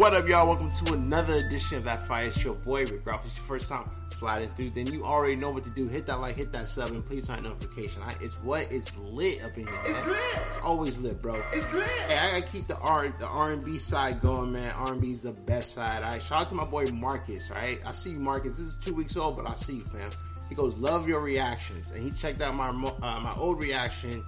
What up, y'all? Welcome to another edition of That Fire Show. Boy, Rick Ralph. It's your first time sliding through, then you already know what to do. Hit that like, hit that sub, and please turn notification. I, it's what? It's lit up in here. It's lit. It's always lit, bro. It's lit. Hey, I gotta keep the R the R and B side going, man. R and B's the best side. All right, shout out to my boy Marcus. Right, I see you, Marcus. This is two weeks old, but I see you, fam. He goes, love your reactions, and he checked out my uh, my old reaction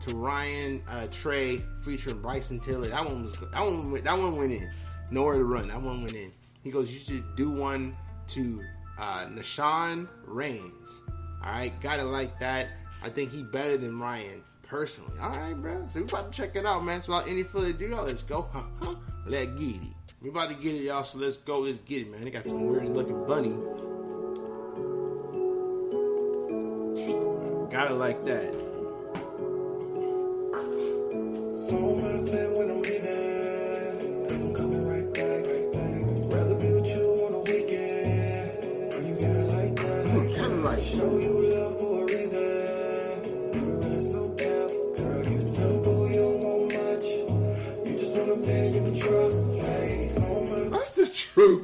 to Ryan uh, Trey featuring Bryson Tiller. That one was that one that one went in. Nowhere to run. That one went in. He goes, you should do one to uh, Nashawn Raines. All right, got it like that. I think he better than Ryan personally. All right, bro. So we about to check it out, man. So without any further ado, y'all, let's go. Let get it. We about to get it, y'all. So let's go. Let's get it, man. They got some weird looking bunny. Got it like that.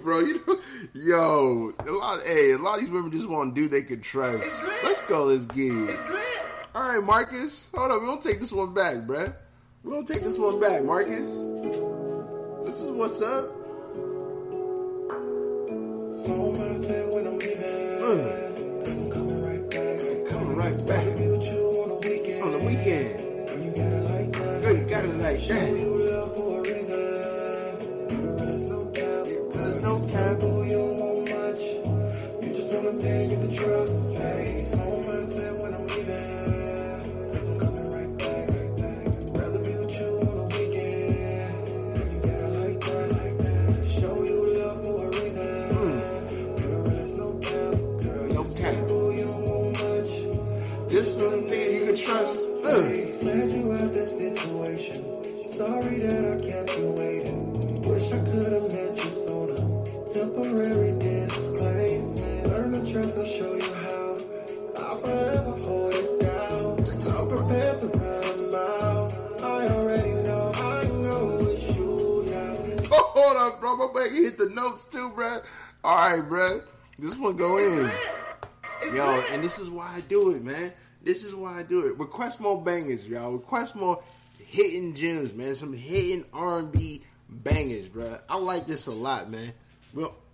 Bro. You know, yo, a lot. Of, hey, a lot of these women just want to do they can trust. Let's go. Let's get it. All right, Marcus. Hold up. We don't take this one back, bruh. We don't take this one back, Marcus. This is what's up. when I'm leaving. Uh. I'm coming right back. Coming right back. You on the weekend. You got it like that. Cap. You don't want much. You just want a you can trust. Hey, home mindset when I'm leaving. Cause I'm coming right back. Rather be with you on the weekend. You got it like that. Show you love for a reason. No cap. Girl, you don't want much. Just want a nigga you can trust. Uh. Glad you had this situation. Sorry that I kept you waiting. Wish I could have met you sooner. Temporary displacement. Learn to trust, I'll show you how. I'll forever hold it down. I'm prepared to run them out. I already know, I know it's you now. Oh, hold up, bro. My back hit the notes too, bro. All right, bro. This one go in. Yo, and this is why I do it, man. This is why I do it. Request more bangers, y'all. Request more hitting gems, man. Some hitting R&B bangers, bro. I like this a lot, man. Well,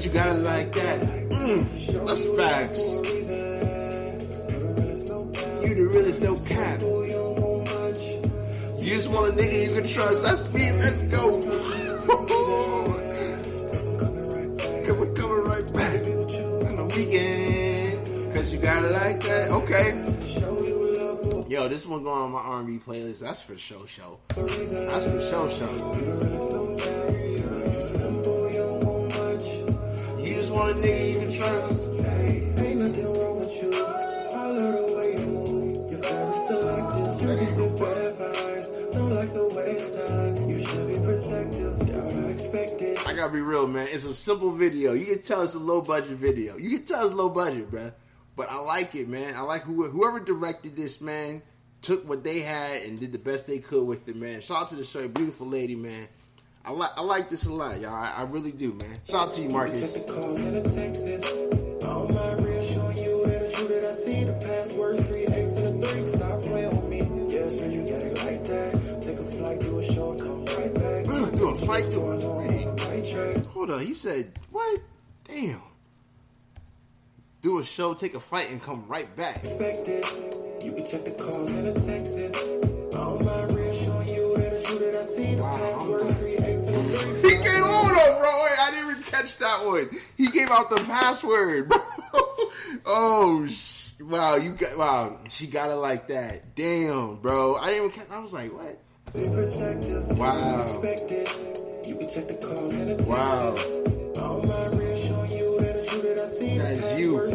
Cause you got it like that. Mm. That's facts. You the realest, no cap. You just want a nigga you can trust. That's me. Let's go. Cause I'm coming right back. On the weekend. Cause you got it like that. Okay. Yo, this one going on my R&B playlist. That's for show show. That's for show show. You trust. Ain't nothing wrong with you. I you. You're very selective. You bad. Don't like to waste time. You should be protective. I gotta be real, man. It's a simple video. You can tell it's a low budget video. You can tell it's low budget, bruh. But I like it, man. I like who, whoever directed this, man. Took what they had and did the best they could with it, man. Shout out to the show, beautiful lady, man. I like I like this a lot, y'all. I, I really do, man. Shout out to you, Marcus. Took the call in Texas. My reassuring you that it's you that I see the password three eights and a three. Stop playing with me. Yeah, you got it like that. Take a flight, do a show, and come right back. Mm, do a flight, a Hold on, he said what? Damn. Do a show, take a flight, and come right back. Expected. You can check the calls in Texas. All my reassuring you that it's that I see the password He came on bro. Wait, I didn't even catch that one. He gave out the password, bro. oh, sh- wow, you got wow. She got it like that. Damn, bro. I didn't even. I was like, what? Wow. Wow. That's you.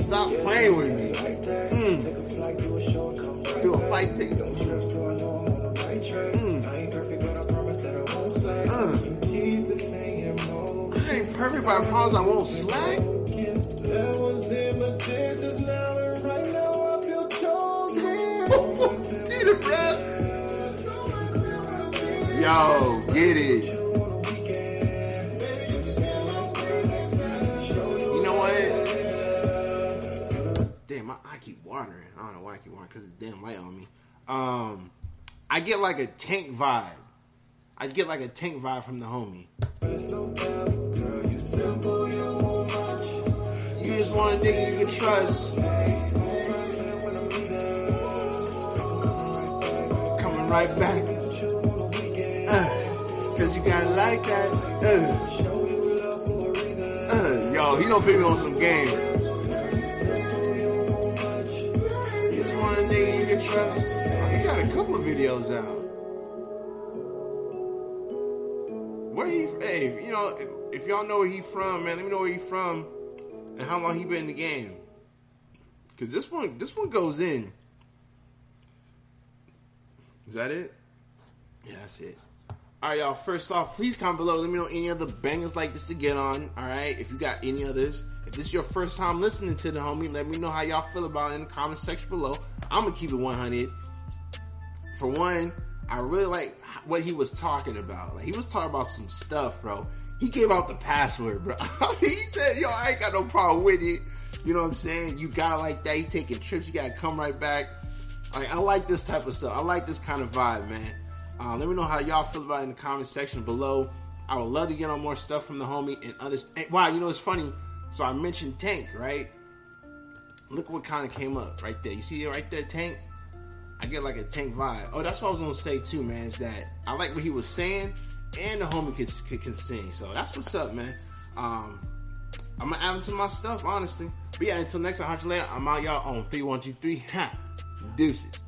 Stop playing with me. Mm. Do a flight ticket. Mm. Perfect, I promise I won't slack. Bruh. Yo, get it. You know what? Damn, I, I keep watering. I don't know why I keep watering because it's damn light on me. Um, I get like a tank vibe. I get like a tank vibe from the homie. Nigga you can trust. Coming right back. Uh, Cause you got it like that. Uh. Uh, yo, he gonna put me on some game. Just want a nigga you can trust. Oh, he got a couple of videos out. Where he? Hey, you know, if, if y'all know where he from, man, let me know where he from and how long he been in the game. Cause this one, this one goes in. Is that it? Yeah, that's it. All right, y'all. First off, please comment below. Let me know any other bangers like this to get on. All right, if you got any others. If this is your first time listening to the homie, let me know how y'all feel about it in the comment section below. I'm gonna keep it 100. For one, I really like what he was talking about. Like he was talking about some stuff, bro. He gave out the password, bro. he said, "Yo, I ain't got no problem with it." You know what I'm saying? You got it like that. He taking trips. You gotta come right back. Like, I like this type of stuff. I like this kind of vibe, man. Uh, let me know how y'all feel about it in the comment section below. I would love to get on more stuff from the homie and understand. Wow, you know it's funny. So I mentioned Tank, right? Look what kind of came up right there. You see it right there, Tank? I get like a Tank vibe. Oh, that's what I was gonna say too, man. Is that I like what he was saying, and the homie can, can, can sing. So that's what's up, man. Um, I'm gonna add him to my stuff, honestly. But yeah, until next time, 100 later. I'm out, y'all on three, one, two, three. Ha, deuces.